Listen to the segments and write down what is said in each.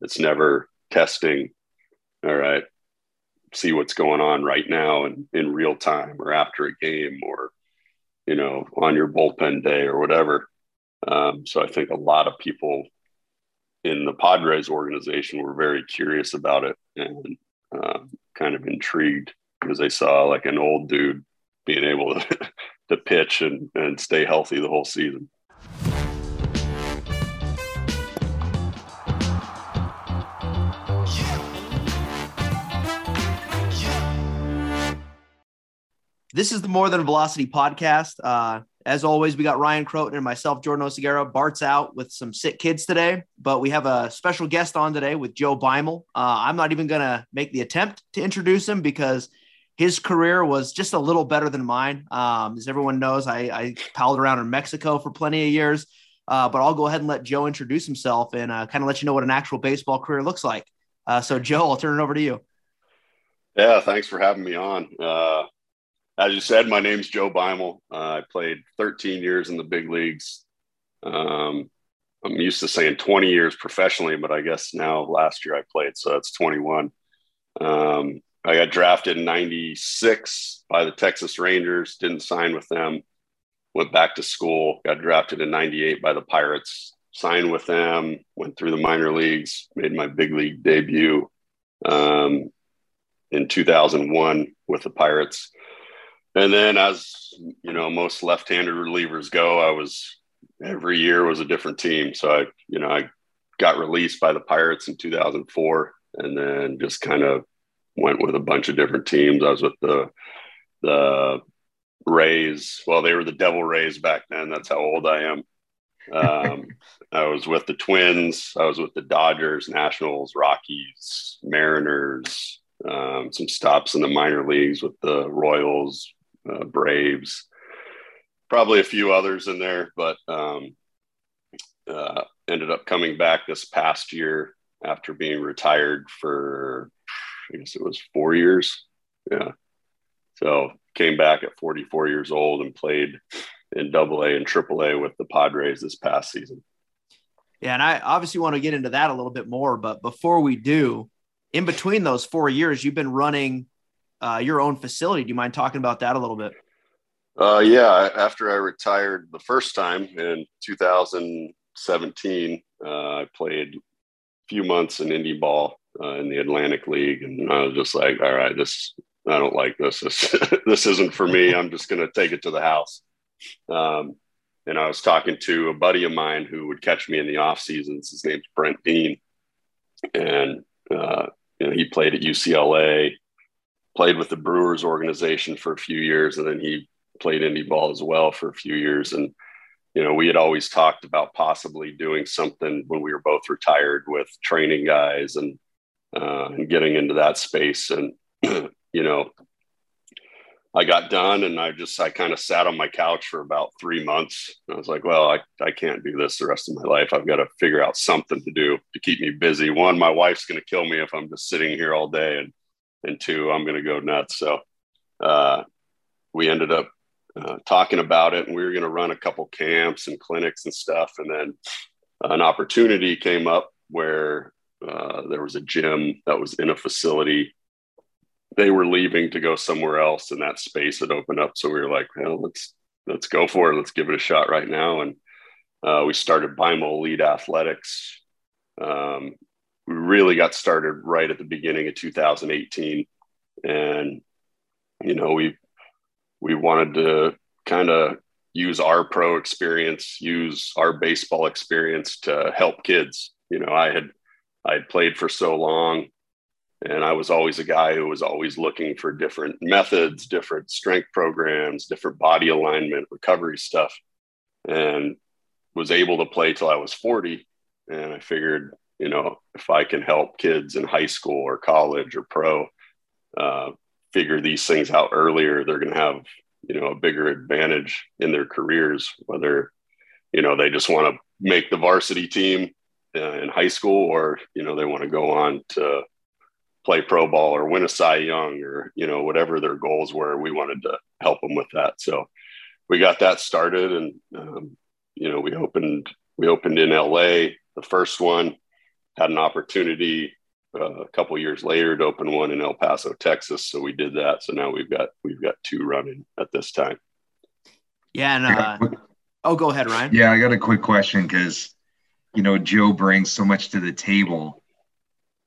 It's never testing. All right, see what's going on right now and in real time or after a game or you know on your bullpen day or whatever. Um, so I think a lot of people in the Padres organization were very curious about it and uh, kind of intrigued because they saw like an old dude being able to, to pitch and, and stay healthy the whole season. This is the More Than Velocity podcast. Uh, as always, we got Ryan Crotin and myself, Jordan Oseguera. Bart's out with some sick kids today, but we have a special guest on today with Joe Beimel. Uh, I'm not even going to make the attempt to introduce him because his career was just a little better than mine. Um, as everyone knows, I, I palled around in Mexico for plenty of years, uh, but I'll go ahead and let Joe introduce himself and uh, kind of let you know what an actual baseball career looks like. Uh, so, Joe, I'll turn it over to you. Yeah, thanks for having me on. As you said, my name's Joe Beimel. Uh, I played 13 years in the big leagues. Um, I'm used to saying 20 years professionally, but I guess now last year I played, so that's 21. Um, I got drafted in 96 by the Texas Rangers, didn't sign with them, went back to school, got drafted in 98 by the Pirates, signed with them, went through the minor leagues, made my big league debut um, in 2001 with the Pirates and then as you know most left-handed relievers go i was every year was a different team. So i you know i got released by the pirates in 2004 and then just kind of went with a bunch of different teams. I was with the the rays. Well they were the devil rays back then. That's how old i am. Um, i was with the twins. I was with the dodgers nationals rockies mariners um, some stops in the minor leagues with the royals uh, Braves, probably a few others in there, but um, uh, ended up coming back this past year after being retired for, I guess it was four years. Yeah. So came back at 44 years old and played in double A and triple A with the Padres this past season. Yeah. And I obviously want to get into that a little bit more, but before we do, in between those four years, you've been running uh, your own facility. Do you mind talking about that a little bit? Uh, yeah, after I retired the first time in 2017, uh, I played a few months in indie ball uh, in the Atlantic League, and I was just like, all right, this I don't like this. This this isn't for me. I'm just going to take it to the house. Um, and I was talking to a buddy of mine who would catch me in the off seasons. His name's Brent Dean, and uh, you know, he played at UCLA played with the Brewers organization for a few years, and then he played indie ball as well for a few years. And you know, we had always talked about possibly doing something when we were both retired with training guys and uh, and getting into that space. And you know, I got done, and I just I kind of sat on my couch for about three months. I was like, well, I I can't do this the rest of my life. I've got to figure out something to do to keep me busy. One, my wife's going to kill me if I'm just sitting here all day, and and two, I'm going to go nuts. So uh, we ended up uh, talking about it, and we were going to run a couple camps and clinics and stuff. And then an opportunity came up where uh, there was a gym that was in a facility. They were leaving to go somewhere else, and that space had opened up. So we were like, "Well, let's let's go for it. Let's give it a shot right now." And uh, we started Beimel Elite Athletics. Um, we really got started right at the beginning of 2018 and you know we we wanted to kind of use our pro experience use our baseball experience to help kids. You know i had i had played for so long and i was always a guy who was always looking for different methods different strength programs different body alignment recovery stuff and was able to play till i was 40 and i figured you know, if I can help kids in high school or college or pro uh, figure these things out earlier, they're going to have, you know, a bigger advantage in their careers, whether, you know, they just want to make the varsity team uh, in high school or, you know, they want to go on to play pro ball or win a Cy Young or, you know, whatever their goals were. We wanted to help them with that. So we got that started and, um, you know, we opened, we opened in LA, the first one had an opportunity uh, a couple years later to open one in El Paso, Texas. So we did that. So now we've got we've got two running at this time. Yeah, and uh, oh, go ahead, Ryan. Yeah, I got a quick question because you know Joe brings so much to the table.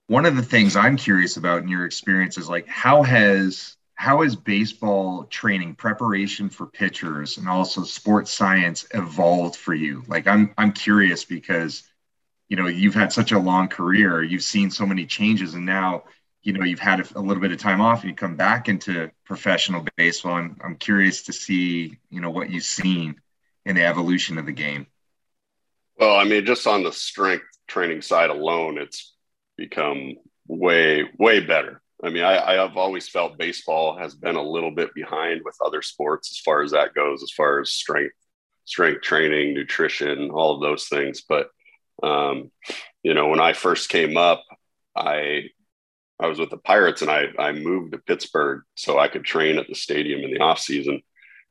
One of the things I'm curious about in your experience is like how has how has baseball training preparation for pitchers and also sports science evolved for you? Like I'm I'm curious because you know you've had such a long career, you've seen so many changes, and now you know you've had a, little bit of time off and you come back into professional baseball. And I'm curious to see you know what you've seen in the evolution of the game. Well, I mean, just on the strength training side alone, it's become way, way better. I mean, I, I, have always felt baseball has been a little bit behind with other sports as far as that goes, as far as strength, strength training, nutrition, all of those things. But um, you know, when I first came up, I I was with the Pirates and I I moved to Pittsburgh so I could train at the stadium in the off season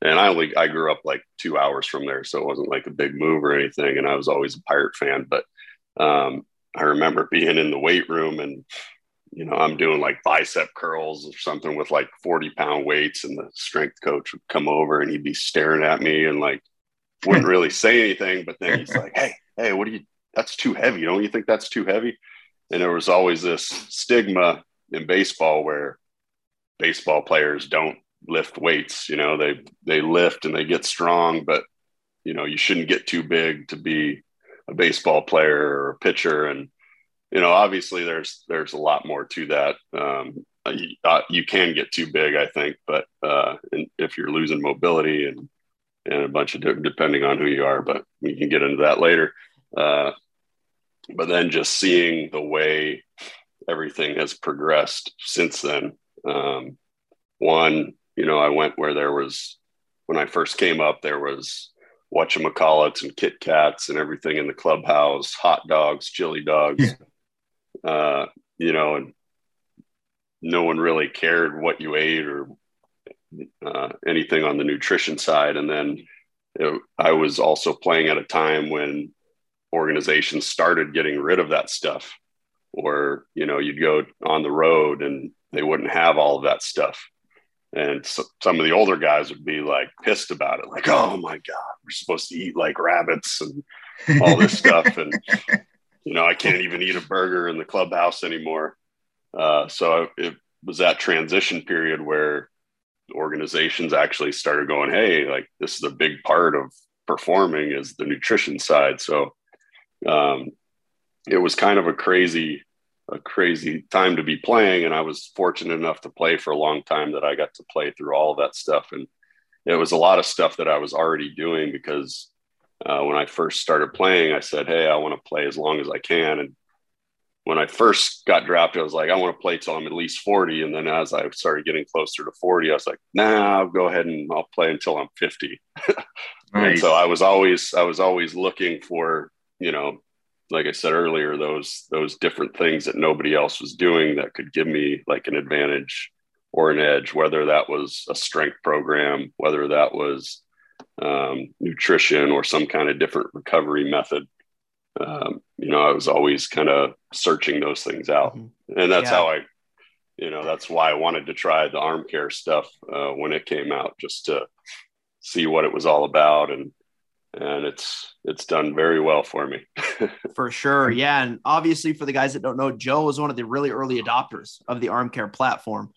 and I only I grew up like two hours from there, so it wasn't like a big move or anything. And I was always a Pirate fan, but um, I remember being in the weight room and you know I'm doing like bicep curls or something with like 40 pound weights, and the strength coach would come over and he'd be staring at me and like wouldn't really say anything, but then he's like, "Hey, hey, what do you? That's too heavy. Don't you think that's too heavy?" And there was always this stigma in baseball where baseball players don't lift weights. You know, they they lift and they get strong, but you know, you shouldn't get too big to be a baseball player or a pitcher. And you know, obviously, there's there's a lot more to that. Um, you, uh, you can get too big, I think, but uh, if you're losing mobility and and a bunch of depending on who you are, but we can get into that later. Uh, but then just seeing the way everything has progressed since then. Um, one, you know, I went where there was when I first came up, there was whatchamacallits and Kit Kats and everything in the clubhouse, hot dogs, chili dogs. Yeah. Uh, you know, and no one really cared what you ate or uh, anything on the nutrition side. And then it, I was also playing at a time when organizations started getting rid of that stuff, or you know, you'd go on the road and they wouldn't have all of that stuff. And so, some of the older guys would be like pissed about it. Like oh my god we're supposed to eat like rabbits and all this stuff. And you know i can't even eat a burger in the clubhouse anymore. Uh, so it was that transition period where organizations actually started going hey like this is a big part of performing is the nutrition side. So um, it was kind of a crazy a crazy time to be playing. And I was fortunate enough to play for a long time that I got to play through all that stuff. And it was a lot of stuff that I was already doing because uh, when I first started playing, I said, Hey, I want to play as long as I can. And when I first got drafted, I was like, I want to play till I'm at least 40. And then as I started getting closer to 40, I was like, nah, I'll go ahead and I'll play until I'm 50. nice. And so I was always, I was always looking for, you know, like I said earlier, those those different things that nobody else was doing that could give me like an advantage or an edge, whether that was a strength program, whether that was um, nutrition or some kind of different recovery method. Um, you know, I was always kind of searching those things out, mm-hmm. and that's yeah. how I, you know, that's why I wanted to try the arm care stuff uh, when it came out, just to see what it was all about and and it's it's done very well for me. for sure, yeah, and obviously for the guys that don't know, Joe was one of the really early adopters of the arm care platform.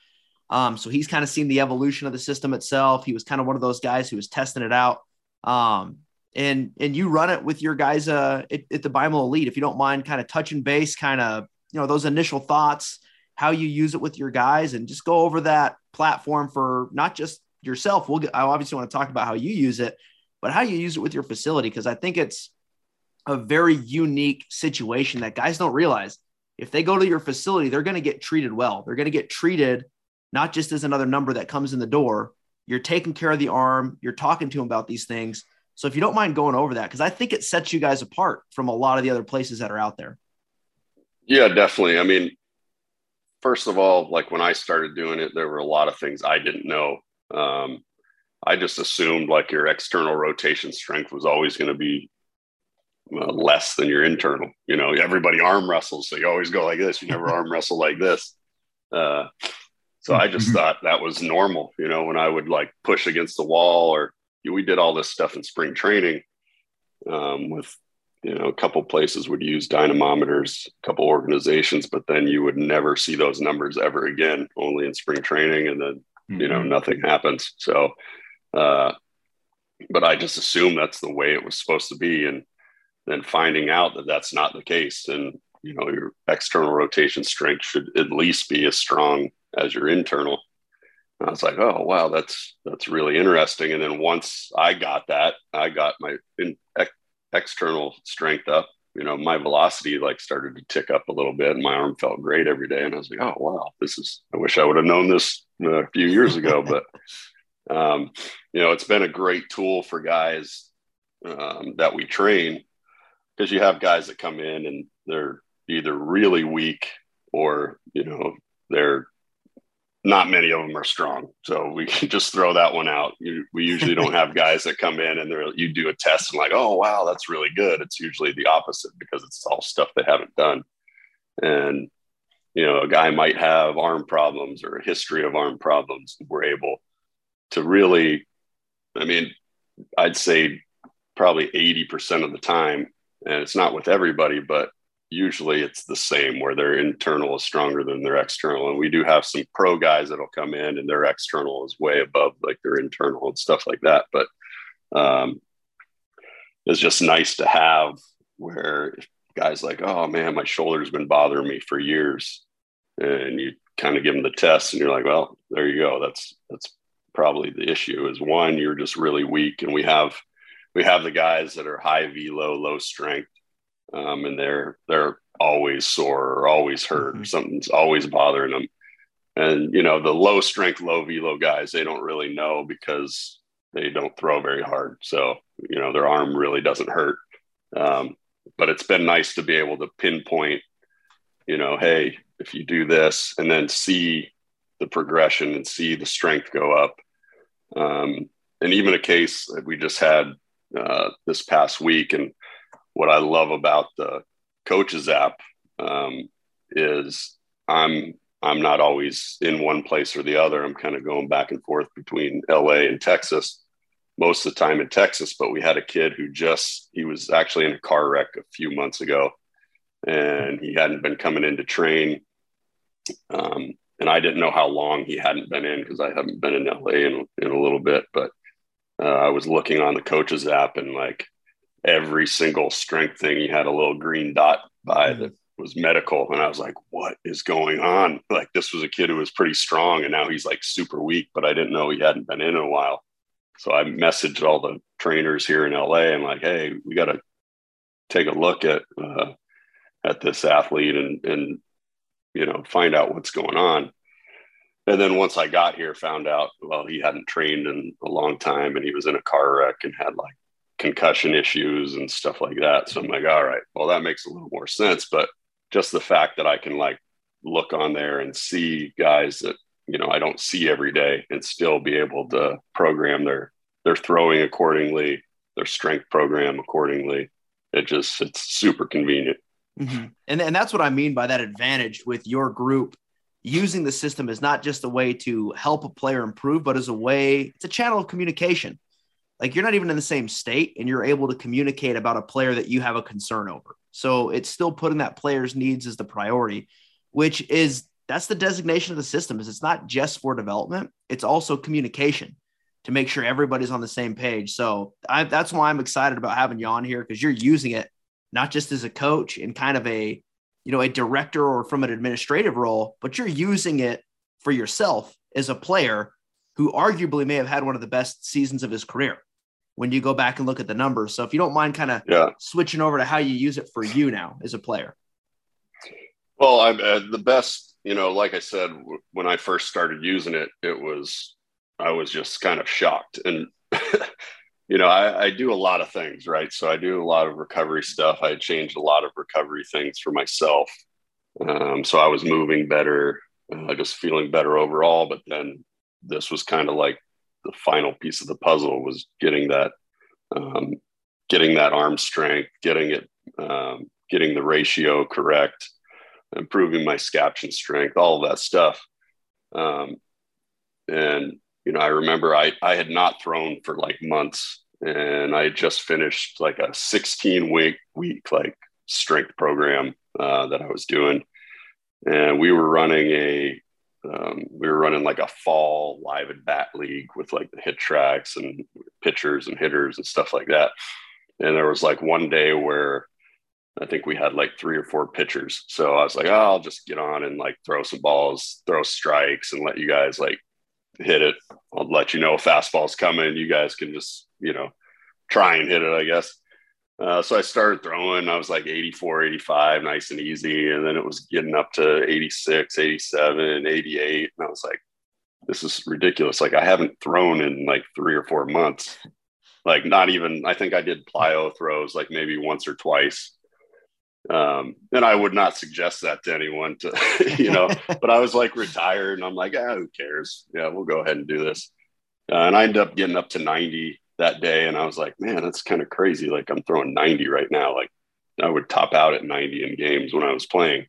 Um, so he's kind of seen the evolution of the system itself. He was kind of one of those guys who was testing it out. Um, and and you run it with your guys uh, at, at the Beimel Elite. If you don't mind, kind of touching base, kind of you know those initial thoughts, how you use it with your guys, and just go over that platform for not just yourself. We'll get, I obviously want to talk about how you use it, but how you use it with your facility. Because I think it's a very unique situation that guys don't realize. If they go to your facility, they're going to get treated well. They're going to get treated not just as another number that comes in the door. You're taking care of the arm, you're talking to them about these things. So if you don't mind going over that, because I think it sets you guys apart from a lot of the other places that are out there. Yeah, definitely. I mean, first of all, like when I started doing it, there were a lot of things I didn't know. Um, I just assumed like your external rotation strength was always going to be uh, less than your internal. You know, everybody arm wrestles, so you always go like this. You never arm wrestle like this. Uh, so I just mm-hmm. thought that was normal. You know, when I would like push against the wall, or we did all this stuff in spring training um, with you know a couple places would use dynamometers a couple organizations but then you would never see those numbers ever again only in spring training and then you know mm-hmm. nothing happens so uh, but i just assumed that's the way it was supposed to be and then finding out that that's not the case and you know your external rotation strength should at least be as strong as your internal and I was like, oh wow, that's that's really interesting. And then once I got that, I got my in, external strength up, you know, my velocity like started to tick up a little bit and my arm felt great every day. And I was like, oh, wow, this is, I wish I would have known this a few years ago. but, um, you know, it's been a great tool for guys um, that we train because you have guys that come in and they're either really weak or, you know, they're not many of them are strong. So we can just throw that one out. we usually don't have guys that come in and they're, you do a test and like, oh, wow, that's really good. It's usually the opposite because it's all stuff they haven't done. And, you know, a guy might have arm problems or a history of arm problems. We're able to really, I mean, I'd say probably 80% of the time, and it's not with everybody, but usually it's the same where their internal is stronger than their external. And we do have some pro guys that'll come in and their external is way above like their internal and stuff like that. But um, it's just nice to have where guys like, oh man, my shoulder's been bothering me for years. And you kind of give them the test and you're like, well, there you go. That's, that's probably the issue is one, you're just really weak. And we have, we have the guys that are high velo, low strength um, and they're they're always sore or always hurt mm-hmm. or something's always bothering them. And you know the low strength, low velo guys, they don't really know because they don't throw very hard. So you know their arm really doesn't hurt. Um, but it's been nice to be able to pinpoint, you know, hey, if you do this, and then see the progression and see the strength go up. Um, and even a case that we just had uh, this past week, and what I love about the coaches app um, is I'm I'm not always in one place or the other. I'm kind of going back and forth between LA and Texas most of the time in Texas. But we had a kid who just he was actually in a car wreck a few months ago, and he hadn't been coming in to train. Um, and I didn't know how long he hadn't been in because I haven't been in LA in, in a little bit. But uh, I was looking on the coaches app and like every single strength thing he had a little green dot by mm-hmm. that was medical and i was like what is going on like this was a kid who was pretty strong and now he's like super weak but i didn't know he hadn't been in a while so i messaged all the trainers here in la and like hey we got to take a look at uh, at this athlete and and you know find out what's going on and then once i got here found out well he hadn't trained in a long time and he was in a car wreck and had like concussion issues and stuff like that. So I'm like, all right, well, that makes a little more sense. But just the fact that I can like look on there and see guys that, you know, I don't see every day and still be able to program their their throwing accordingly, their strength program accordingly. It just it's super convenient. Mm-hmm. And and that's what I mean by that advantage with your group using the system is not just a way to help a player improve, but as a way, it's a channel of communication like you're not even in the same state and you're able to communicate about a player that you have a concern over. So it's still putting that player's needs as the priority, which is that's the designation of the system is it's not just for development, it's also communication to make sure everybody's on the same page. So I, that's why I'm excited about having you on here because you're using it not just as a coach and kind of a you know a director or from an administrative role, but you're using it for yourself as a player who arguably may have had one of the best seasons of his career when you go back and look at the numbers. So if you don't mind kind of yeah. switching over to how you use it for you now as a player. Well, I'm uh, the best, you know, like I said, w- when I first started using it, it was, I was just kind of shocked. And, you know, I, I, do a lot of things, right? So I do a lot of recovery stuff. I changed a lot of recovery things for myself. Um, so I was moving better, uh, just feeling better overall. But then this was kind of like the final piece of the puzzle was getting that um, getting that arm strength, getting it, um, getting the ratio correct, improving my scaption strength, all of that stuff. Um, and you know, I remember I I had not thrown for like months, and I just finished like a 16 week week like strength program uh, that I was doing, and we were running a um, we were running like a fall live at bat league with like the HitTrax and pitchers and hitters and stuff like that. And there was like one day where I think we had like three or four pitchers. So I was like, oh, I'll just get on and like throw some balls, throw strikes, and let you guys like hit it. I'll let you know if fastball's coming. You guys can just, you know, try and hit it, I guess. Uh, so I started throwing. I was like 84, 85, nice and easy. And then it was getting up to 86, 87, 88. And I was like, this is ridiculous. Like I haven't thrown in like three or four months. Like not even, I think I did plyo throws like maybe once or twice. Um, and I would not suggest that to anyone to, you know, but I was like retired and I'm like, ah, who cares? Yeah, we'll go ahead and do this. Uh, and I ended up getting up to 90 that day and I was like, man, that's kind of crazy. Like I'm throwing 90 right now. Like I would top out at 90 in games when I was playing.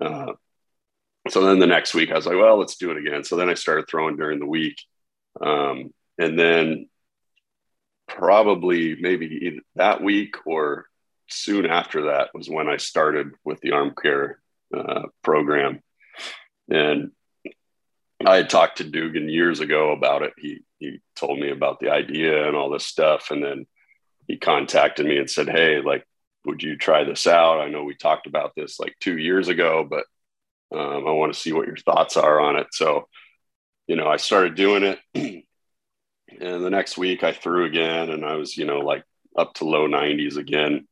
Uh, so then the next week I was like, well, let's do it again. So then I started throwing during the week. Um, and then probably maybe that week or soon after that was when I started with the arm care uh, program. And I had talked to Dugan years ago about it. He he told me about the idea and all this stuff, and then he contacted me and said, "Hey, like, would you try this out? I know we talked about this like two years ago, but um, I want to see what your thoughts are on it." So, you know, I started doing it, and the next week I threw again, and I was, you know, like up to low 90s again,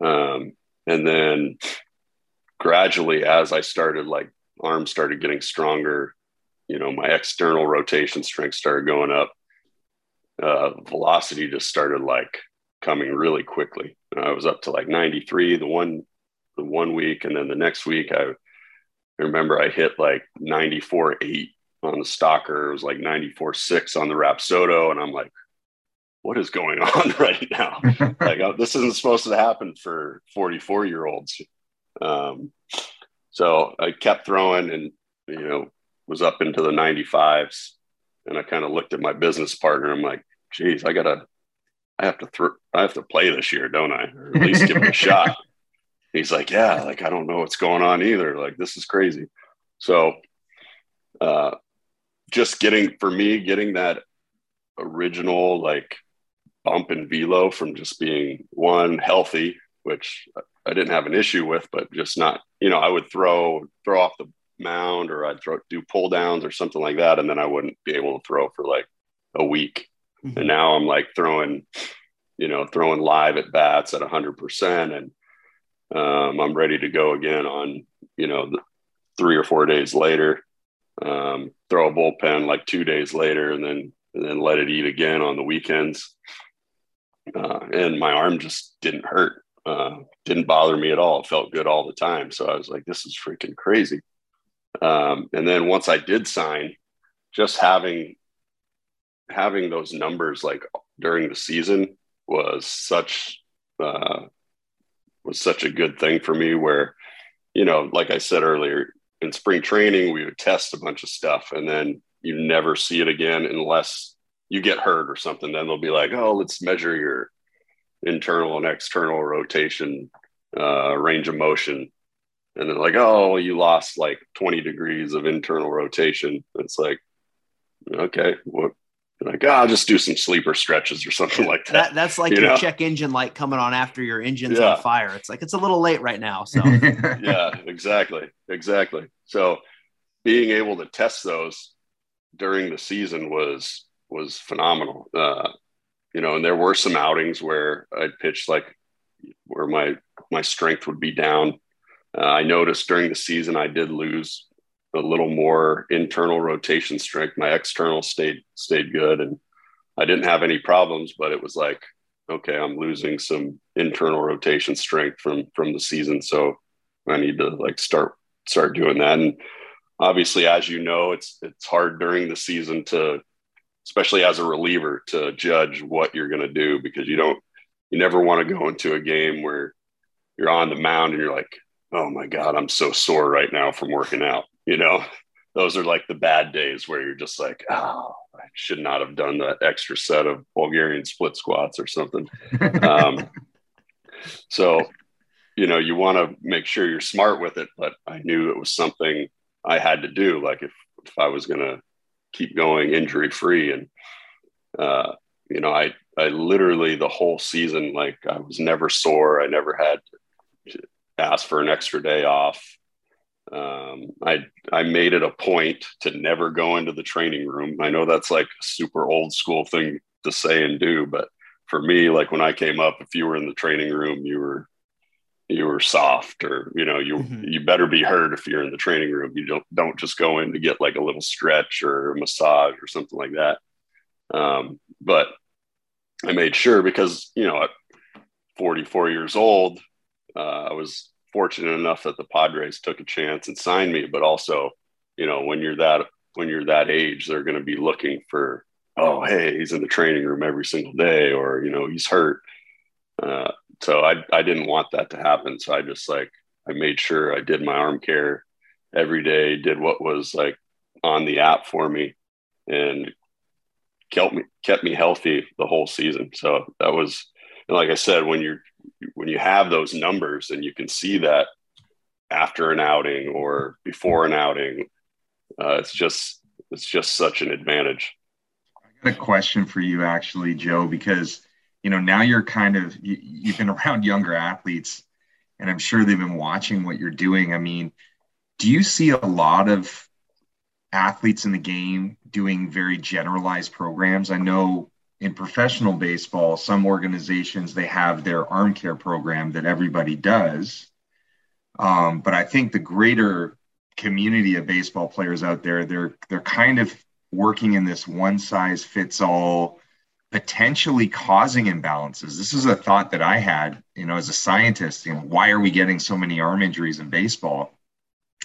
um, and then gradually, as I started, like, arms started getting stronger you know, my external rotation strength started going up. Uh, velocity just started like coming really quickly. I was up to like 93 the one the one week, and then the next week I, remember I hit like 94 8 on the stalker. It was like 94 6 on the Rapsodo, and I'm like, what is going on right now? like oh, this isn't supposed to happen for 44 year olds. Um, so I kept throwing, and you know, was up into the 95s. And I kind of looked at my business partner. I'm like, geez, I gotta, I have to, th- I have to play this year, don't I? Or at least give it a shot. He's like, yeah, like, I don't know what's going on either. Like, this is crazy. So, uh, just getting, for me, getting that original, like, bump in velo from just being one healthy, which I didn't have an issue with, but just not, you know, I would throw, throw off the mound or I'd throw do pull downs or something like that, and then I wouldn't be able to throw for like a week. Mm-hmm. And now I'm like throwing, you know, throwing live at bats at hundred percent, and um, I'm ready to go again on you know three or four days later. Um, throw a bullpen like two days later, and then and then let it eat again on the weekends. Uh, and my arm just didn't hurt. Uh, didn't bother me at all. It felt good all the time. So I was like, this is freaking crazy. Um, and then once I did sign, just having having those numbers like during the season was such uh, was such a good thing for me. Where you know, like I said earlier, in spring training we would test a bunch of stuff, and then you never see it again unless you get hurt or something. Then they'll be like, "Oh, let's measure your internal and external rotation uh, range of motion." and they're like oh you lost like 20 degrees of internal rotation it's like okay what like oh, i'll just do some sleeper stretches or something like that, that that's like you your know? check engine light coming on after your engine's yeah. on fire it's like it's a little late right now so yeah exactly exactly so being able to test those during the season was was phenomenal uh, you know and there were some outings where i'd pitch like where my my strength would be down uh, I noticed during the season I did lose a little more internal rotation strength. My external stayed stayed good, and I didn't have any problems. But it was like, okay, I'm losing some internal rotation strength from from the season, so I need to like start start doing that. And obviously, as you know, it's it's hard during the season to, especially as a reliever, to judge what you're going to do because you don't you never want to go into a game where you're on the mound and you're like, oh my God, I'm so sore right now from working out. You know, those are like the bad days where you're just like, oh, I should not have done that extra set of Bulgarian split squats or something. um, so, you know, you want to make sure you're smart with it, but I knew it was something I had to do. Like if, if I was going to keep going injury free and, uh, you know, I, I literally the whole season, like I was never sore. I never had to ask for an extra day off. Um, I I made it a point to never go into the training room. I know that's like a super old school thing to say and do, but for me, like when I came up, if you were in the training room, you were you were soft, or you know, you mm-hmm. you better be hurt if you're in the training room. You don't don't just go in to get like a little stretch or a massage or something like that. Um, but I made sure because you know at 44 years old, uh, I was fortunate enough that the Padres took a chance and signed me. But also, you know, when you're that when you're that age, they're going to be looking for, oh, hey, he's in the training room every single day, or you know, he's hurt. Uh, so I I didn't want that to happen. So I just like I made sure I did my arm care every day, did what was like on the app for me, and kept me kept me healthy the whole season. So that was and like I said, when you're when you have those numbers and you can see that after an outing or before an outing, uh, it's just it's just such an advantage. I got a question for you, actually, Joe, because you know now you're kind of you, you've been around younger athletes, and I'm sure they've been watching what you're doing. I mean, do you see a lot of athletes in the game doing very generalized programs? I know in professional baseball, some organizations they have their arm care program that everybody does. Um, but I think the greater community of baseball players out there, they're they're kind of working in this one size fits all, potentially causing imbalances. This is a thought that I had, you know, as a scientist. You know, why are we getting so many arm injuries in baseball?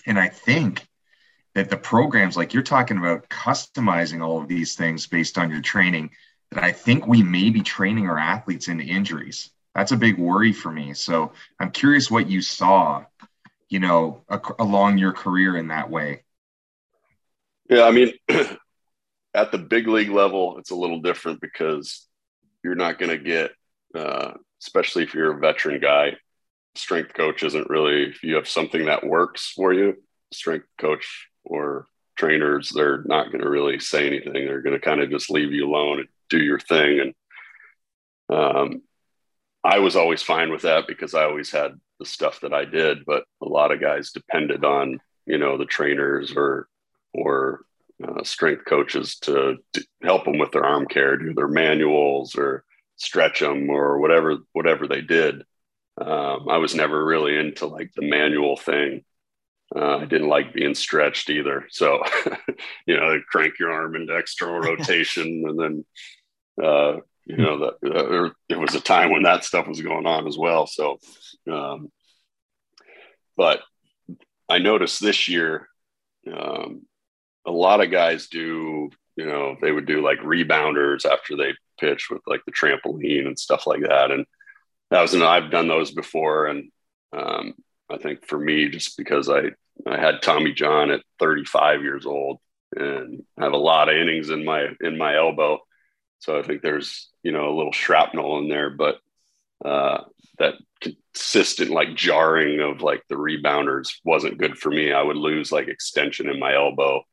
And I think that the programs, like you're talking about, customizing all of these things based on your training that I think we may be training our athletes into injuries. That's a big worry for me. So I'm curious what you saw, you know, ac- along your career in that way. Yeah, I mean, at the big league level, it's a little different because you're not going to get, uh, especially if you're a veteran guy, strength coach isn't really, if you have something that works for you, strength coach or trainers, they're not going to really say anything. They're going to kind of just leave you alone and do your thing. And um, I was always fine with that because I always had the stuff that I did. But a lot of guys depended on you know the trainers or or uh, strength coaches to, to help them with their arm care, do their manuals or stretch them or whatever whatever they did. Um, I was never really into like the manual thing. Uh, I didn't like being stretched either. So, you know, crank your arm into external rotation and then uh, you know that there, there, was a time when that stuff was going on as well. So, um, but I noticed this year, um, a lot of guys do, you know, they would do like rebounders after they pitch with like the trampoline and stuff like that. And that was, an, I've done those before. And, um, I think for me, just because I, I had Tommy John at 35 years old and I have a lot of innings in my, in my elbow so I think there's, you know, a little shrapnel in there, but uh, that consistent like jarring of like the rebounders wasn't good for me. I would lose like extension in my elbow.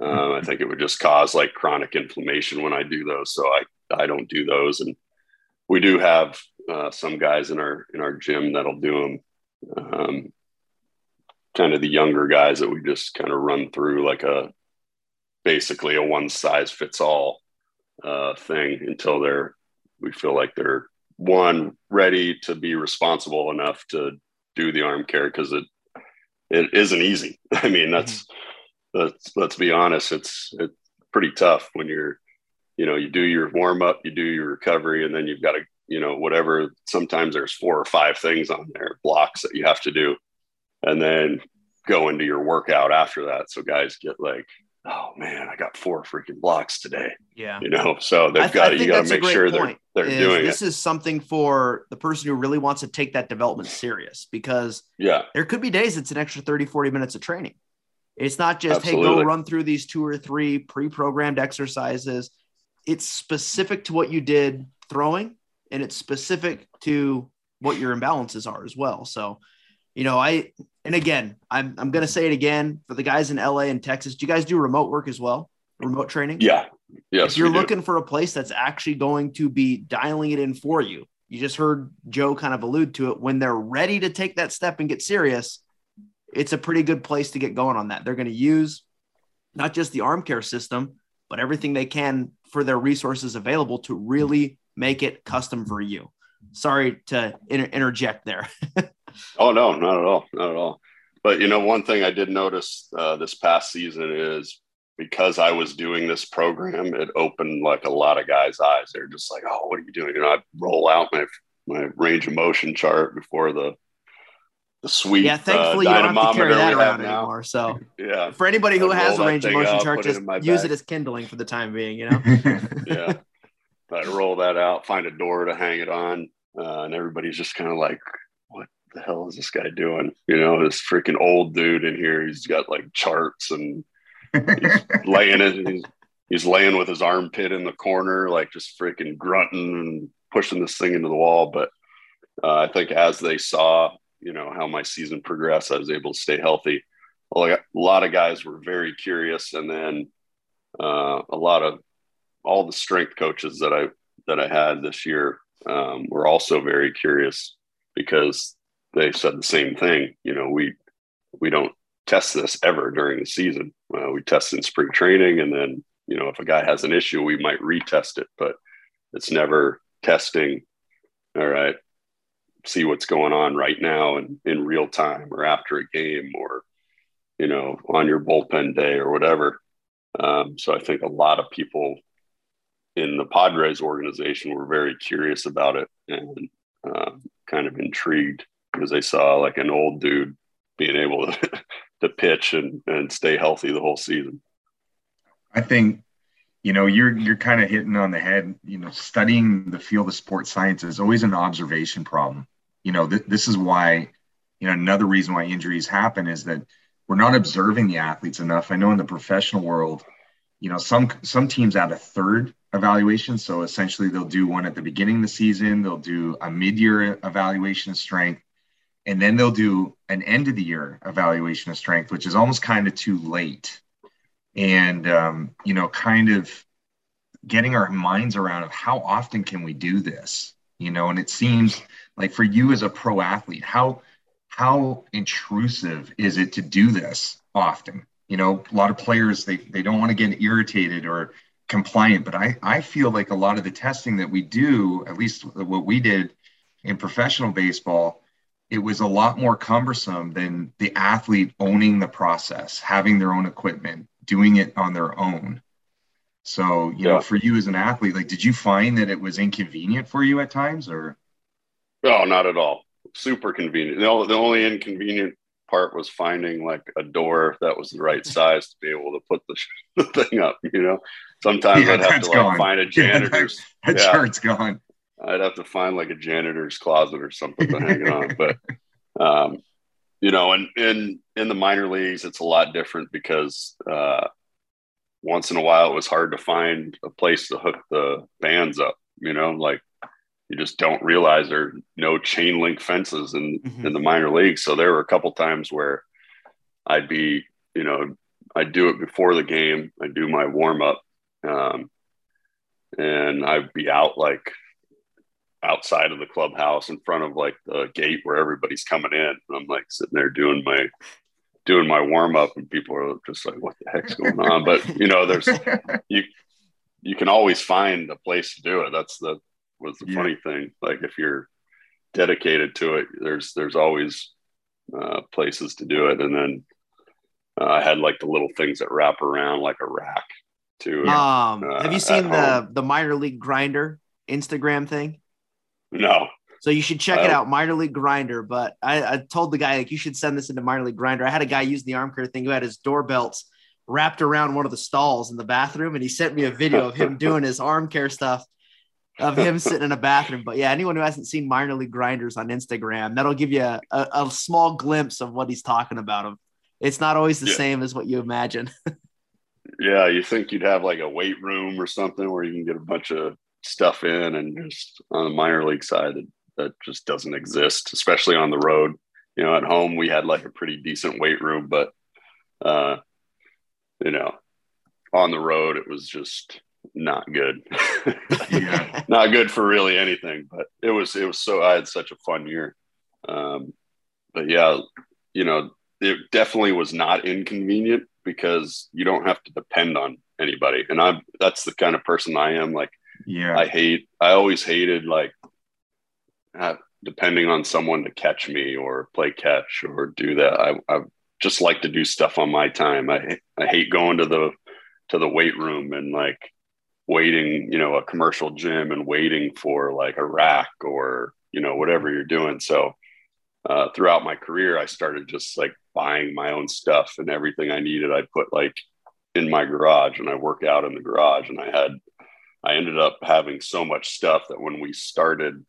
Um, I think it would just cause like chronic inflammation when I do those. So I, I don't do those. And we do have uh, some guys in our, in our gym that'll do them. Um, kind of the younger guys that we just kind of run through like a, basically a one size fits all uh, thing until they're we feel like they're one ready to be responsible enough to do the arm care because it it isn't easy. I mean that's mm-hmm. Let's let's be honest it's it's pretty tough when you're you know you do your warm up you do your recovery and then you've got to you know whatever sometimes there's four or five things on there blocks that you have to do and then go into your workout after that so guys get like oh man, I got four freaking blocks today. Yeah. You know, so they've got to, you got to make sure they're, they're is doing this it. is something for the person who really wants to take that development serious because Yeah. there could be days it's an extra 30, 40 minutes of training. It's not just, hey, go run through these two or three pre programmed exercises. It's specific to what you did throwing and it's specific to what your imbalances are as well. So, you know, I, and again, I'm, I'm going to say it again for the guys in LA and Texas. Do you guys do remote work as well? Remote training? Yeah. Yes. if you're we do. looking for a place that's actually going to be dialing it in for you, you just heard Joe kind of allude to it. When they're ready to take that step and get serious, it's a pretty good place to get going on that. They're going to use not just the arm care system, but everything they can for their resources available to really make it custom for you. Sorry to inter- interject there. Oh no, not at all, not at all. But you know, one thing I did notice uh, this past season is because I was doing this program, it opened like a lot of guys' eyes. They're just like, "Oh, what are you doing?" You know, I roll out my my range of motion chart before the the sweet yeah, thankfully uh, you don't have to carry that around anymore. So Yeah, for anybody who has a range of motion chart, it just use it as kindling for the time being, you know? yeah. I roll that out, find a door to hang it on, uh, and everybody's just kind of like, "What the hell is this guy doing?" You know, this freaking old dude in here. He's got like charts and he's laying it. He's, he's laying with his armpit in the corner, like just freaking grunting and pushing this thing into the wall. But uh, I think as they saw, you know, how my season progressed, I was able to stay healthy. A lot of guys were very curious, and then uh, a lot of all the strength coaches that I that I had this year um, were also very curious because they said the same thing. You know, we we don't test this ever during the season. Uh, we test in spring training, and then you know if a guy has an issue, we might retest it, but it's never testing. All right, see what's going on right now and in real time, or after a game, or you know on your bullpen day or whatever. Um, so I think a lot of people in the Padres organization were very curious about it and uh, kind of intrigued because they saw like an old dude being able to, to pitch and, and stay healthy the whole season. I think, you know, you're you're kind of hitting on the head. You know, studying the field of sports science is always an observation problem. You know, th- this is why, you know, another reason why injuries happen is that we're not observing the athletes enough. I know in the professional world, you know, some some teams add a third evaluation. So essentially, they'll do one at the beginning of the season. They'll do a mid-year evaluation of strength, and then they'll do an end of the year evaluation of strength, which is almost kind of too late and um, you know kind of getting our minds around of how often can we do this you know and it seems like for you as a pro athlete how how intrusive is it to do this often you know a lot of players they, they don't want to get irritated or compliant but I, I feel like a lot of the testing that we do at least what we did in professional baseball it was a lot more cumbersome than the athlete owning the process having their own equipment doing it on their own. So, you Yeah. know, for you as an athlete, like, did you find that it was inconvenient for you at times or? No, not at all. Super convenient. The only, the only inconvenient part was finding like a door that was the right size to be able to put the, the thing up. You know, sometimes Yeah, I'd have to like gone. find a Yeah, janitor's. That Yeah. chart's gone. I'd have to find like a janitor's closet or something to hang it on. But um, you know, and in in the minor leagues, it's a lot different because uh, once in a while it was hard to find a place to hook the bands up. You know, like you just don't realize there are no chain link fences in Mhm. in the minor leagues. So there were a couple times where I'd be, you know, I'd do it before the game. I'd do my warm up, um, and I'd be out like outside of the clubhouse in front of like the gate where everybody's coming in. And I'm like sitting there doing my doing my warm up, and people are just like, "What the heck's going on?" But you know, there's you you can always find a place to do it. That's the was the Yeah. funny thing. Like if you're dedicated to it, there's there's always uh, places to do it. And then uh, I had like the little things that wrap around like a rack too. Um, Uh, have you seen the home. the minor league grinder Instagram thing? No, So you should check it Oh. out, minor league grinder. But I, I told the guy like you should send this into minor league grinder. I had a guy using the arm care thing who had his door belts wrapped around one of the stalls in the bathroom, and he sent me a video of him doing his arm care stuff of him sitting in a bathroom. But yeah, anyone who hasn't seen minor league grinders on Instagram, that'll give you a, a, a small glimpse of what he's talking about. It's not always the yeah. same as what you imagine. yeah, you think you'd have like a weight room or something where you can get a bunch of stuff in, and just on the minor league side, that just doesn't exist, especially on the road. You know, at home we had like a pretty decent weight room, but uh, you know, on the road it was just not good. yeah. Not good for really anything, but it was it was so I had such a fun year. Um, but yeah, you know, it definitely was not inconvenient because you don't have to depend on anybody. And I'm that's the kind of person I am. Like, yeah, I hate. I always hated like depending on someone to catch me or play catch or do that. I, I just like to do stuff on my time. I I hate going to the to the weight room and like waiting, you know, a commercial gym and waiting for like a rack or you know whatever you're doing. So uh, throughout my career, I started just like buying my own stuff and everything I needed. I put like in my garage and I work out in the garage. And I had, I ended up having so much stuff that when we started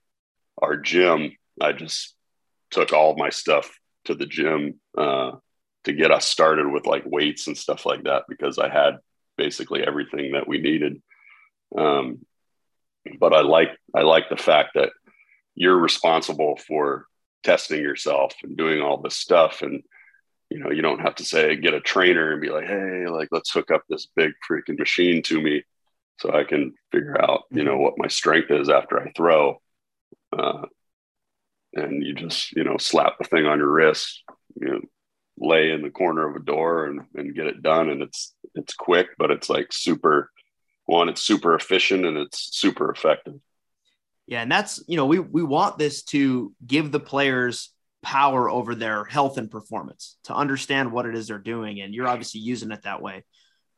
our gym, I just took all my stuff to the gym uh, to get us started with like weights and stuff like that because I had basically everything that we needed. Um, but I like I like the fact that you're responsible for testing yourself and doing all this stuff. And you know you don't have to say get a trainer and be like hey like let's hook up this big freaking machine to me so i can figure out you know what my strength is after i throw uh, and you just you know slap the thing on your wrist you know lay in the corner of a door and, and get it done. And it's it's quick but it's like super one it's super efficient and it's super effective. Yeah, and that's you know we we want this to give the players power over their health and performance to understand what it is they're doing, and you're obviously using it that way.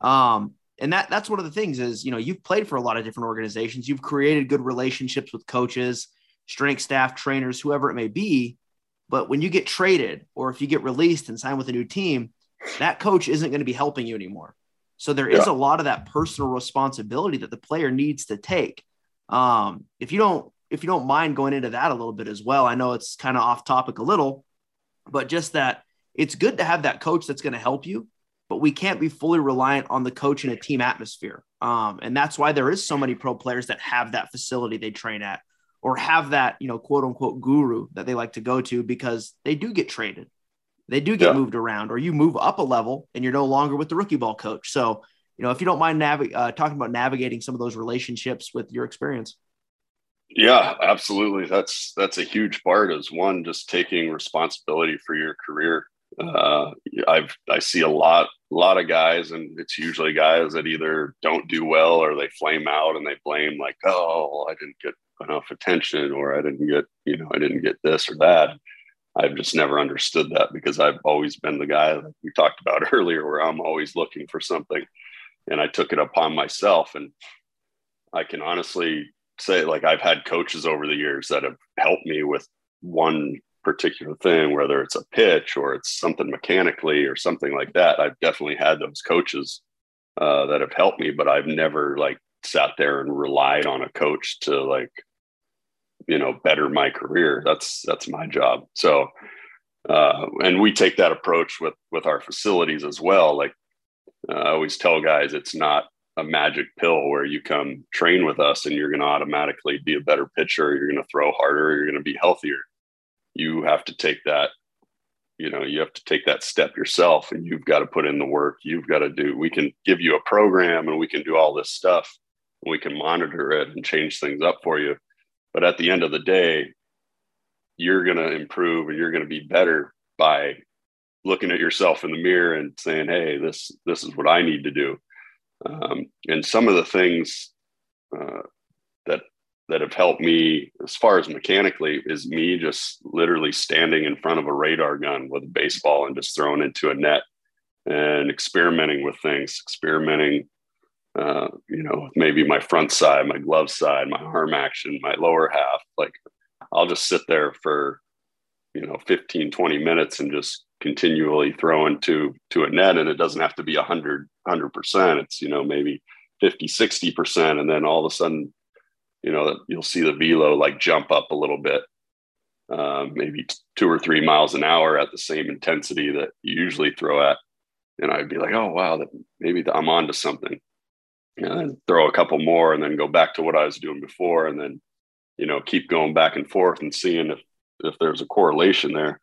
Um, and that that's one of the things is you know you've played for a lot of different organizations, you've created good relationships with coaches, strength staff, trainers, whoever it may be. But when you get traded or if you get released and sign with a new team, that coach isn't going to be helping you anymore. So there yeah. is a lot of that personal responsibility that the player needs to take. Um, if you don't if you don't mind going into that a little bit as well, I know it's kind of off topic a little, but just that it's good to have that coach that's going to help you, but we can't be fully reliant on the coach in a team atmosphere. Um, and that's why there is so many pro players that have that facility they train at or have that, you know, quote unquote guru that they like to go to because they do get traded. They do get yeah. moved around or you move up a level and you're no longer with the rookie ball coach. So you know, if you don't mind nav- uh, talking about navigating some of those relationships with your experience. Yeah, absolutely. That's that's a huge part. Is one just taking responsibility for your career. Uh, I've I see a lot a lot of guys, and it's usually guys that either don't do well or they flame out and they blame like, oh, I didn't get enough attention, or I didn't get you know I didn't get this or that. I've just never understood that because I've always been the guy that we talked about earlier, where I'm always looking for something and I took it upon myself. And I can honestly say, like, I've had coaches over the years that have helped me with one particular thing, whether it's a pitch or it's something mechanically or something like that. I've definitely had those coaches uh, that have helped me, but I've never like sat there and relied on a coach to like, you know, better my career. That's that's my job. So, uh, and we take that approach with with our facilities as well. Like uh, I always tell guys it's not a magic pill where you come train with us and you're going to automatically be a better pitcher, you're going to throw harder, you're going to be healthier. You have to take that, you know, you have to take that step yourself and you've got to put in the work. You've got to do, we can give you a program and we can do all this stuff and we can monitor it and change things up for you. But at the end of the day, you're going to improve and you're going to be better by looking at yourself in the mirror and saying, "Hey, this this is what I need to do." Um, and some of the things uh, that that have helped me as far as mechanically is me just literally standing in front of a radar gun with a baseball and just throwing into a net and experimenting with things, experimenting, uh, you know, maybe my front side, my glove side, my arm action, my lower half. Like I'll just sit there for, you know, 15, 20 minutes and just continually throwing to to a net and it doesn't have to be 100 100% it's you know maybe 50 60% and then all of a sudden you know you'll see the velo like jump up a little bit um, maybe two or three miles an hour at the same intensity that you usually throw at and i'd be like oh wow that maybe i'm onto something and then throw a couple more and then go back to what i was doing before and then you know keep going back and forth and seeing if if there's a correlation there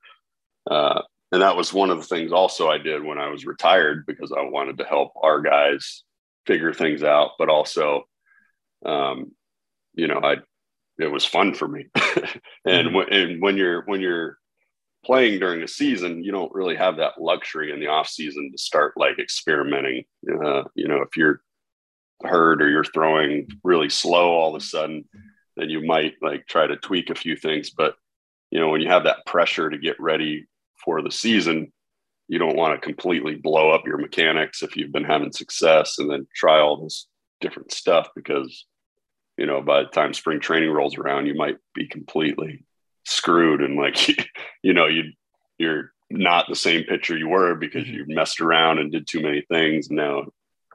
uh, and that was one of the things also I did when I was retired because I wanted to help our guys figure things out, but also, um, you know, I it was fun for me. and, mm-hmm. and when you're when you're playing during a season, you don't really have that luxury in the off season to start like experimenting. Uh, you know, if you're hurt or you're throwing really slow all of a sudden, then you might like try to tweak a few things. But you know, when you have that pressure to get ready for the season, you don't want to completely blow up your mechanics if you've been having success and then try all this different stuff because you know by the time spring training rolls around you might be completely screwed and like you know you you're not the same pitcher you were because mm-hmm. you messed around and did too many things and now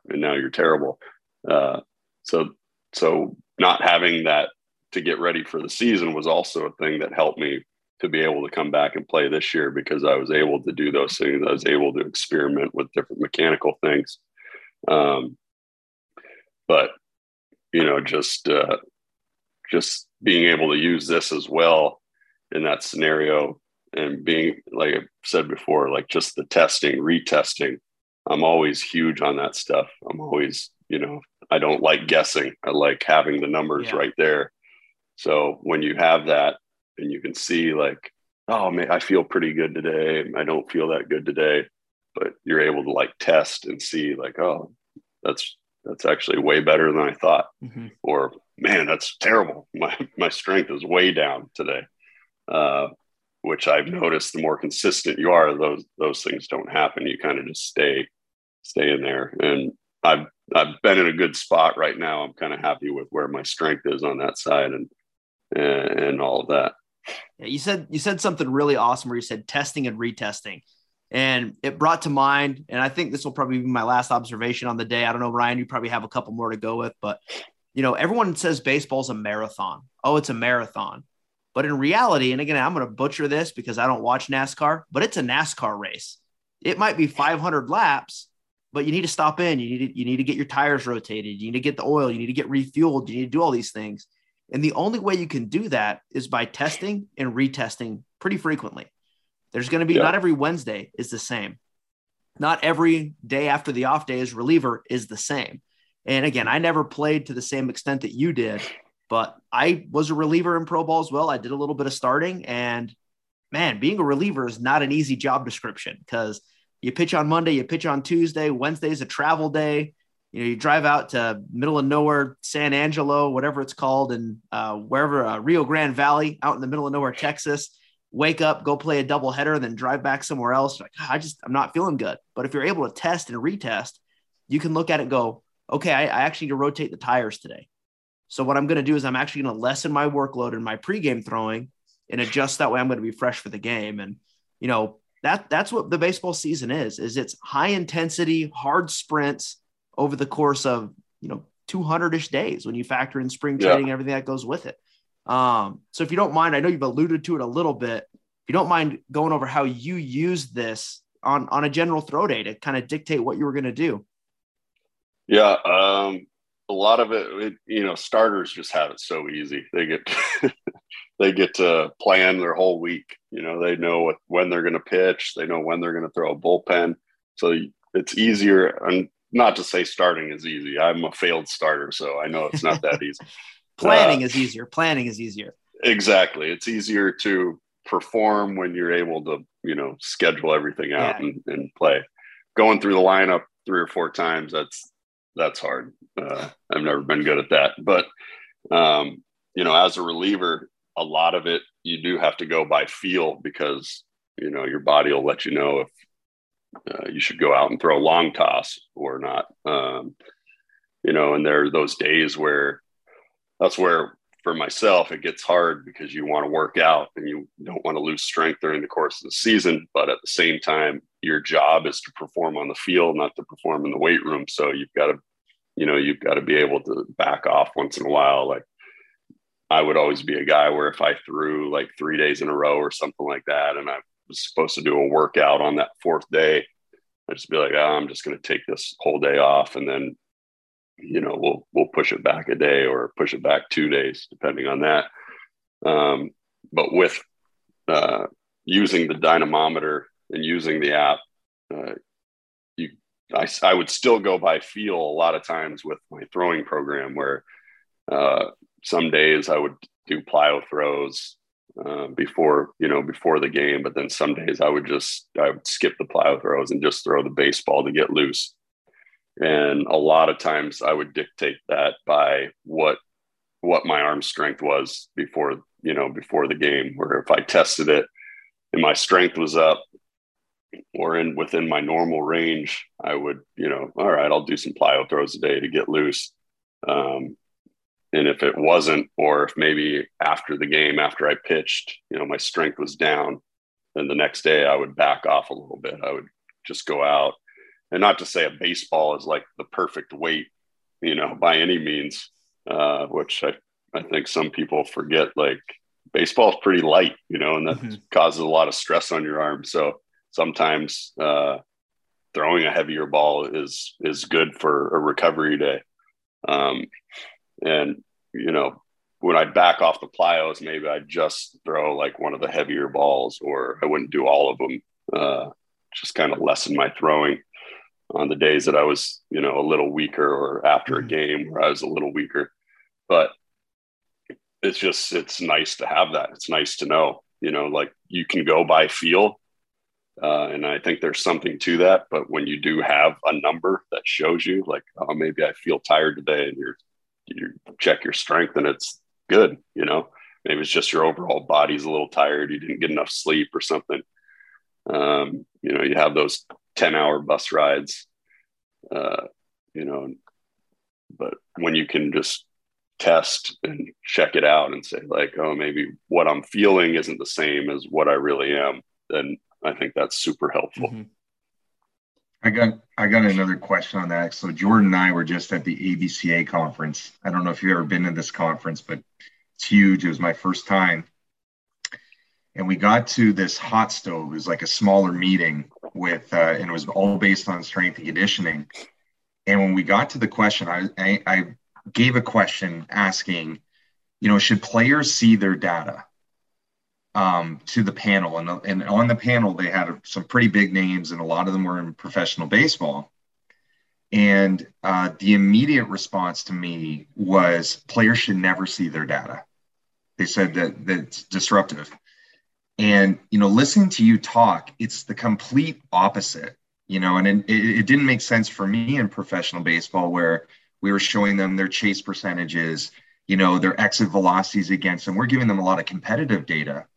and now you're terrible uh, so so not having that to get ready for the season was also a thing that helped me to be able to come back and play this year because I was able to do those things. I was able to experiment with different mechanical things. Um, but you know, just uh, just being able to use this as well in that scenario and being like I said before, like just the testing, retesting. I'm always huge on that stuff. I'm always, you know, I don't like guessing. I like having the numbers yeah. right there. So when you have that and you can see like, oh man, I feel pretty good today. I don't feel that good today, but you're able to like test and see like, oh, that's that's actually way better than I thought. Mm-hmm. Or man, that's terrible. My my strength is way down today. Uh, which I've noticed the more consistent you are, those those things don't happen. You kind of just stay stay in there. And I've I've been in a good spot right now. I'm kind of happy with where my strength is on that side and and, and all of that. Yeah, you said you said something really awesome where you said testing and retesting. And it brought to mind, and I think this will probably be my last observation on the day. I don't know, Ryan, you probably have a couple more to go with, but you know, everyone says baseball's a marathon. Oh, it's a marathon. But in reality, and again, I'm going to butcher this because I don't watch NASCAR, but it's a NASCAR race. It might be 500 laps, but you need to stop in. You need to, you need to get your tires rotated. You need to get the oil. You need to get refueled. You need to do all these things. And the only way you can do that is by testing and retesting pretty frequently. There's going to be yeah. not every Wednesday is the same. Not every day after the off day is reliever is the same. And again, I never played to the same extent that you did, but I was a reliever in pro ball as well. I did a little bit of starting and man, being a reliever is not an easy job description because you pitch on Monday, you pitch on Tuesday, Wednesday is a travel day you know, you drive out to middle of nowhere, San Angelo, whatever it's called, and uh, wherever uh, Rio Grande Valley, out in the middle of nowhere, Texas. Wake up, go play a double header, and then drive back somewhere else. Like, I just, I'm not feeling good. But if you're able to test and retest, you can look at it, go, okay, I, I actually need to rotate the tires today. So what I'm going to do is I'm actually going to lessen my workload in my pregame throwing and adjust that way. I'm going to be fresh for the game. And you know that that's what the baseball season is. Is it's high intensity, hard sprints over the course of you know 200ish days when you factor in spring training yeah. and everything that goes with it. Um, so if you don't mind, I know you've alluded to it a little bit. If you don't mind going over how you use this on on a general throw day to kind of dictate what you were going to do. Yeah, um, a lot of it, it, you know, starters just have it so easy. They get they get to plan their whole week. You know, they know what, when they're going to pitch. They know when they're going to throw a bullpen. So it's easier. And not to say starting is easy. I'm a failed starter, so I know it's not that easy. Planning uh, is easier. Planning is easier. Exactly. It's easier to perform when you're able to, you know, schedule everything out yeah. and, and, play. Going through the lineup three or four times, that's that's hard. Uh, I've never been good at that. But um, you know, as a reliever, a lot of it you do have to go by feel because you know your body will let you know if uh, you should go out and throw a long toss or not. Um, you know, and there are those days where that's where for myself, it gets hard because you want to work out and you don't want to lose strength during the course of the season. But at the same time, your job is to perform on the field, not to perform in the weight room. So you've got to, you know, you've got to be able to back off once in a while. Like I would always be a guy where if I threw like three days in a row or something like that, and I was supposed to do a workout on that fourth day, I'd just be like, oh, I'm just going to take this whole day off, and then, you know, we'll we'll push it back a day or push it back two days, depending on that. Um, but with uh, using the dynamometer and using the app, uh, you, I, I would still go by feel a lot of times with my throwing program where uh, some days I would do plyo throws uh, before you know before the game, but then some days I would just I would skip the plyo throws and just throw the baseball to get loose. And a lot of times I would dictate that by what what my arm strength was before you know before the game. Where if I tested it and my strength was up or in within my normal range, I would you know all right I'll do some plyo throws a day to get loose. Um, and if it wasn't, or if maybe after the game, after I pitched, you know, my strength was down, then the next day I would back off a little bit. I would just go out. And not to say a baseball is like the perfect weight, you know, by any means, uh, which I, I think some people forget. Like baseball is pretty light, you know, and that mm-hmm. causes a lot of stress on your arm. So sometimes uh, throwing a heavier ball is is good for a recovery day. Um, and, you know, when I'd back off the plyos, maybe I'd just throw like one of the heavier balls or I wouldn't do all of them. Uh, just kind of lessen my throwing on the days that I was, you know, a little weaker or after a mm-hmm. game where I was a little weaker. But it's just, it's nice to have that. It's nice to know, you know, like you can go by feel. Uh, and I think there's something to that. But when you do have a number that shows you, like, oh, maybe I feel tired today, and you're you check your strength and it's good, you know. Maybe it's just your overall body's a little tired, you didn't get enough sleep or something. Um, you know, you have those 10 hour bus rides, uh, you know, but when you can just test and check it out and say, like, oh, maybe what I'm feeling isn't the same as what I really am, then I think that's super helpful. Mm-hmm. I got I got another question on that. So Jordan and I were just at the ABCA conference. I don't know if you've ever been to this conference, but it's huge. It was my first time. And we got to this hot stove. It was like a smaller meeting with, uh, and it was all based on strength and conditioning. And when we got to the question, I, I, I gave a question asking, you know, should players see their data? Um, to the panel, and, and on the panel they had some pretty big names, and a lot of them were in professional baseball. And uh, the immediate response to me was players should never see their data. They said that that's disruptive. And you know, listening to you talk, it's the complete opposite. You know, and it, it didn't make sense for me in professional baseball where we were showing them their chase percentages, you know, their exit velocities against them. We're giving them a lot of competitive data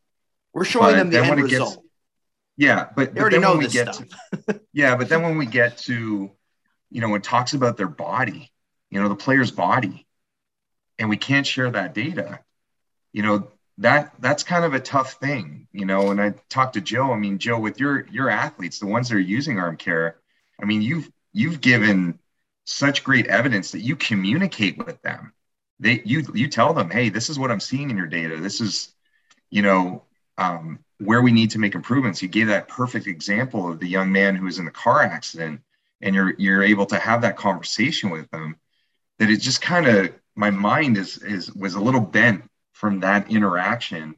we're showing but them the end result. Gets, yeah, but, they already know this stuff. To, yeah, but then when we get to, you know, when it talks about their body, you know, the player's body, and we can't share that data, you know, that that's kind of a tough thing, you know. And I talked to Joe. I mean, Joe, with your your athletes, the ones that are using arm care, I mean, you've you've given such great evidence that you communicate with them. They you you tell them, hey, this is what I'm seeing in your data. This is, you know, um, where we need to make improvements. You gave that perfect example of the young man who was in the car accident, and you're you're able to have that conversation with them. That it just kind of my mind is is was a little bent from that interaction,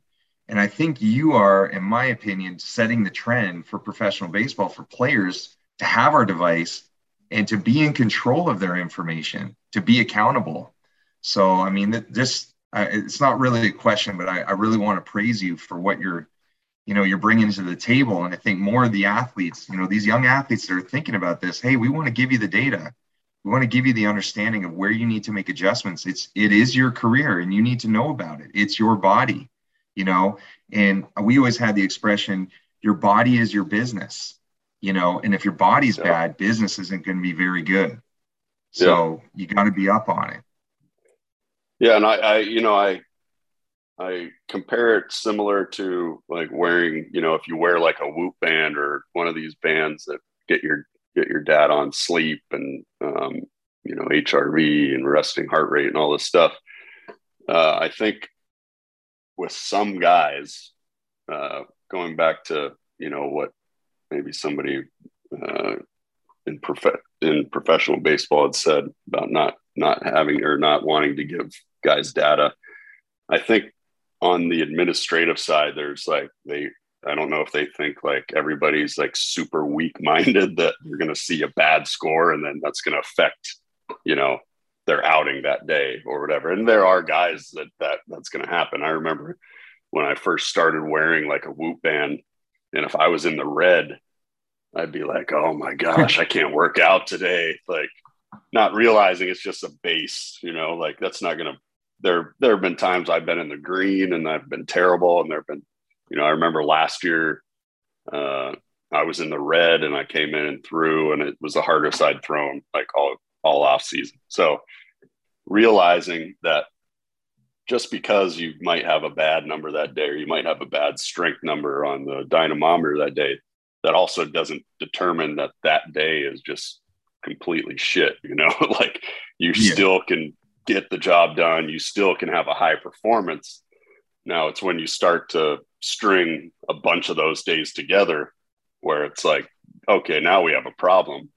and I think you are, in my opinion, setting the trend for professional baseball for players to have our device and to be in control of their information, to be accountable. So I mean, this it's not really a question, but I, I really want to praise you for what you're, you know, you're bringing to the table. And I think more of the athletes, you know, these young athletes that are thinking about this, hey, we want to give you the data. We want to give you the understanding of where you need to make adjustments. It's it is your career, and you need to know about it. It's your body, you know. And we always had the expression, "Your body is your business," you know. And if your body's yeah. bad, business isn't going to be very good. So yeah. you got to be up on it. Yeah, and I, I, you know, I I compare it similar to like wearing, you know, if you wear like a Whoop band or one of these bands that get your get your dad on sleep and um, you know HRV and resting heart rate and all this stuff. Uh, I think with some guys, uh, going back to you know what maybe somebody uh, in prof- in professional baseball had said about not not having or not wanting to give guys data. I think on the administrative side, there's like they I don't know if they think like everybody's like super weak minded that you're going to see a bad score and then that's going to affect, you know, their outing that day or whatever. And there are guys that that that's going to happen. I remember when I first started wearing like a whoop band and if I was in the red, I'd be like, "Oh my gosh, I can't work out today." Like not realizing it's just a base, you know, like that's not going to there there have been times I've been in the green and I've been terrible and there've been you know, I remember last year uh, I was in the red and I came in and threw, and it was the hardest I'd thrown like all all off season. So realizing that just because you might have a bad number that day, or you might have a bad strength number on the dynamometer that day, that also doesn't determine that that day is just completely shit. You know, like you yeah. still can get the job done. You still can have a high performance. Now it's when you start to string a bunch of those days together where it's like, okay, now we have a problem.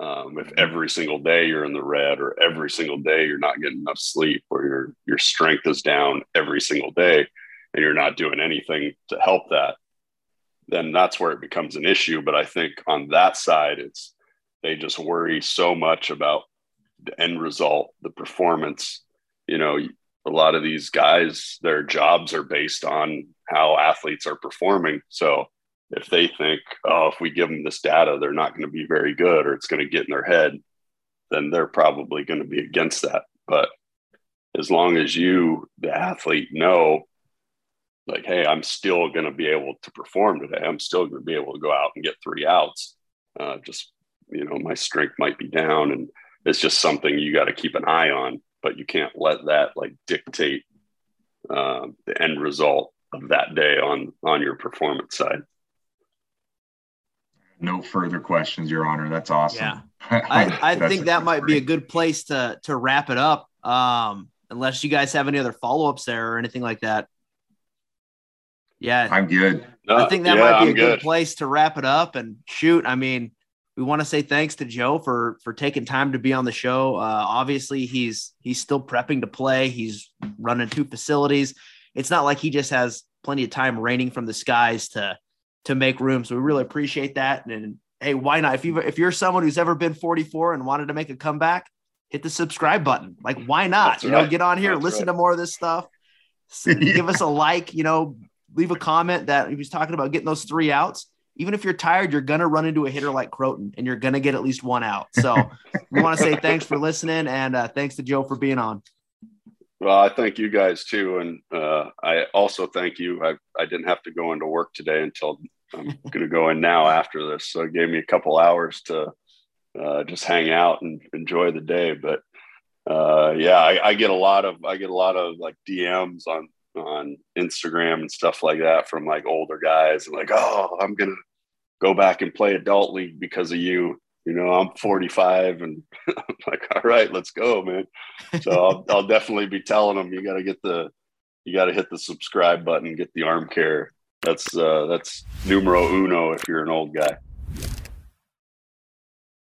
Um, if mm-hmm. every single day you're in the red or every single day you're not getting enough sleep or your your strength is down every single day and you're not doing anything to help that, then that's where it becomes an issue. But I think on that side, it's they just worry so much about the end result, the performance. You know, a lot of these guys, their jobs are based on how athletes are performing. So if they think, oh, if we give them this data, they're not going to be very good or it's going to get in their head, then they're probably going to be against that. But as long as you, the athlete, know, like, hey, I'm still going to be able to perform today, I'm still going to be able to go out and get three outs. Uh, just, you know, my strength might be down and it's just something you got to keep an eye on, but you can't let that like dictate uh, the end result of that day on on your performance side. No further questions, Your Honor. That's awesome. Yeah, I, I think that might be a good place to to wrap it up. Um, unless you guys have any other follow ups there or anything like that. Yeah, I'm good. I think that yeah, might be a good, good place to wrap it up. And shoot, I mean, we want to say thanks to Joe for for taking time to be on the show. Uh, obviously, he's he's still prepping to play. He's running two facilities it's not like he just has plenty of time raining from the skies to to make room. So we really appreciate that. And, and hey, why not? If you if you're someone who's ever been 44 and wanted to make a comeback, hit the subscribe button. Like, why not? That's you right. know, get on here, That's listen right. to more of this stuff. yeah. Give us a like. You know, leave a comment that he was talking about getting those three outs. Even if you're tired, you're gonna run into a hitter like Crotin, and you're gonna get at least one out. So we want to say thanks for listening, and uh, thanks to Joe for being on. Well, I thank you guys too, and uh, I also thank you. I I didn't have to go into work today until I'm going to go in now after this, so it gave me a couple hours to uh, just hang out and enjoy the day. But uh, yeah, I, I, get a lot of I get a lot of like DMs on on Instagram and stuff like that from like older guys and like, oh, I'm gonna go back and play adult league because of you you know, I'm 45 and I'm like, all right, let's go, man. So I'll, I'll definitely be telling them you got to get the, you got to hit the subscribe button, get the arm care. That's, uh, that's numero uno if you're an old guy.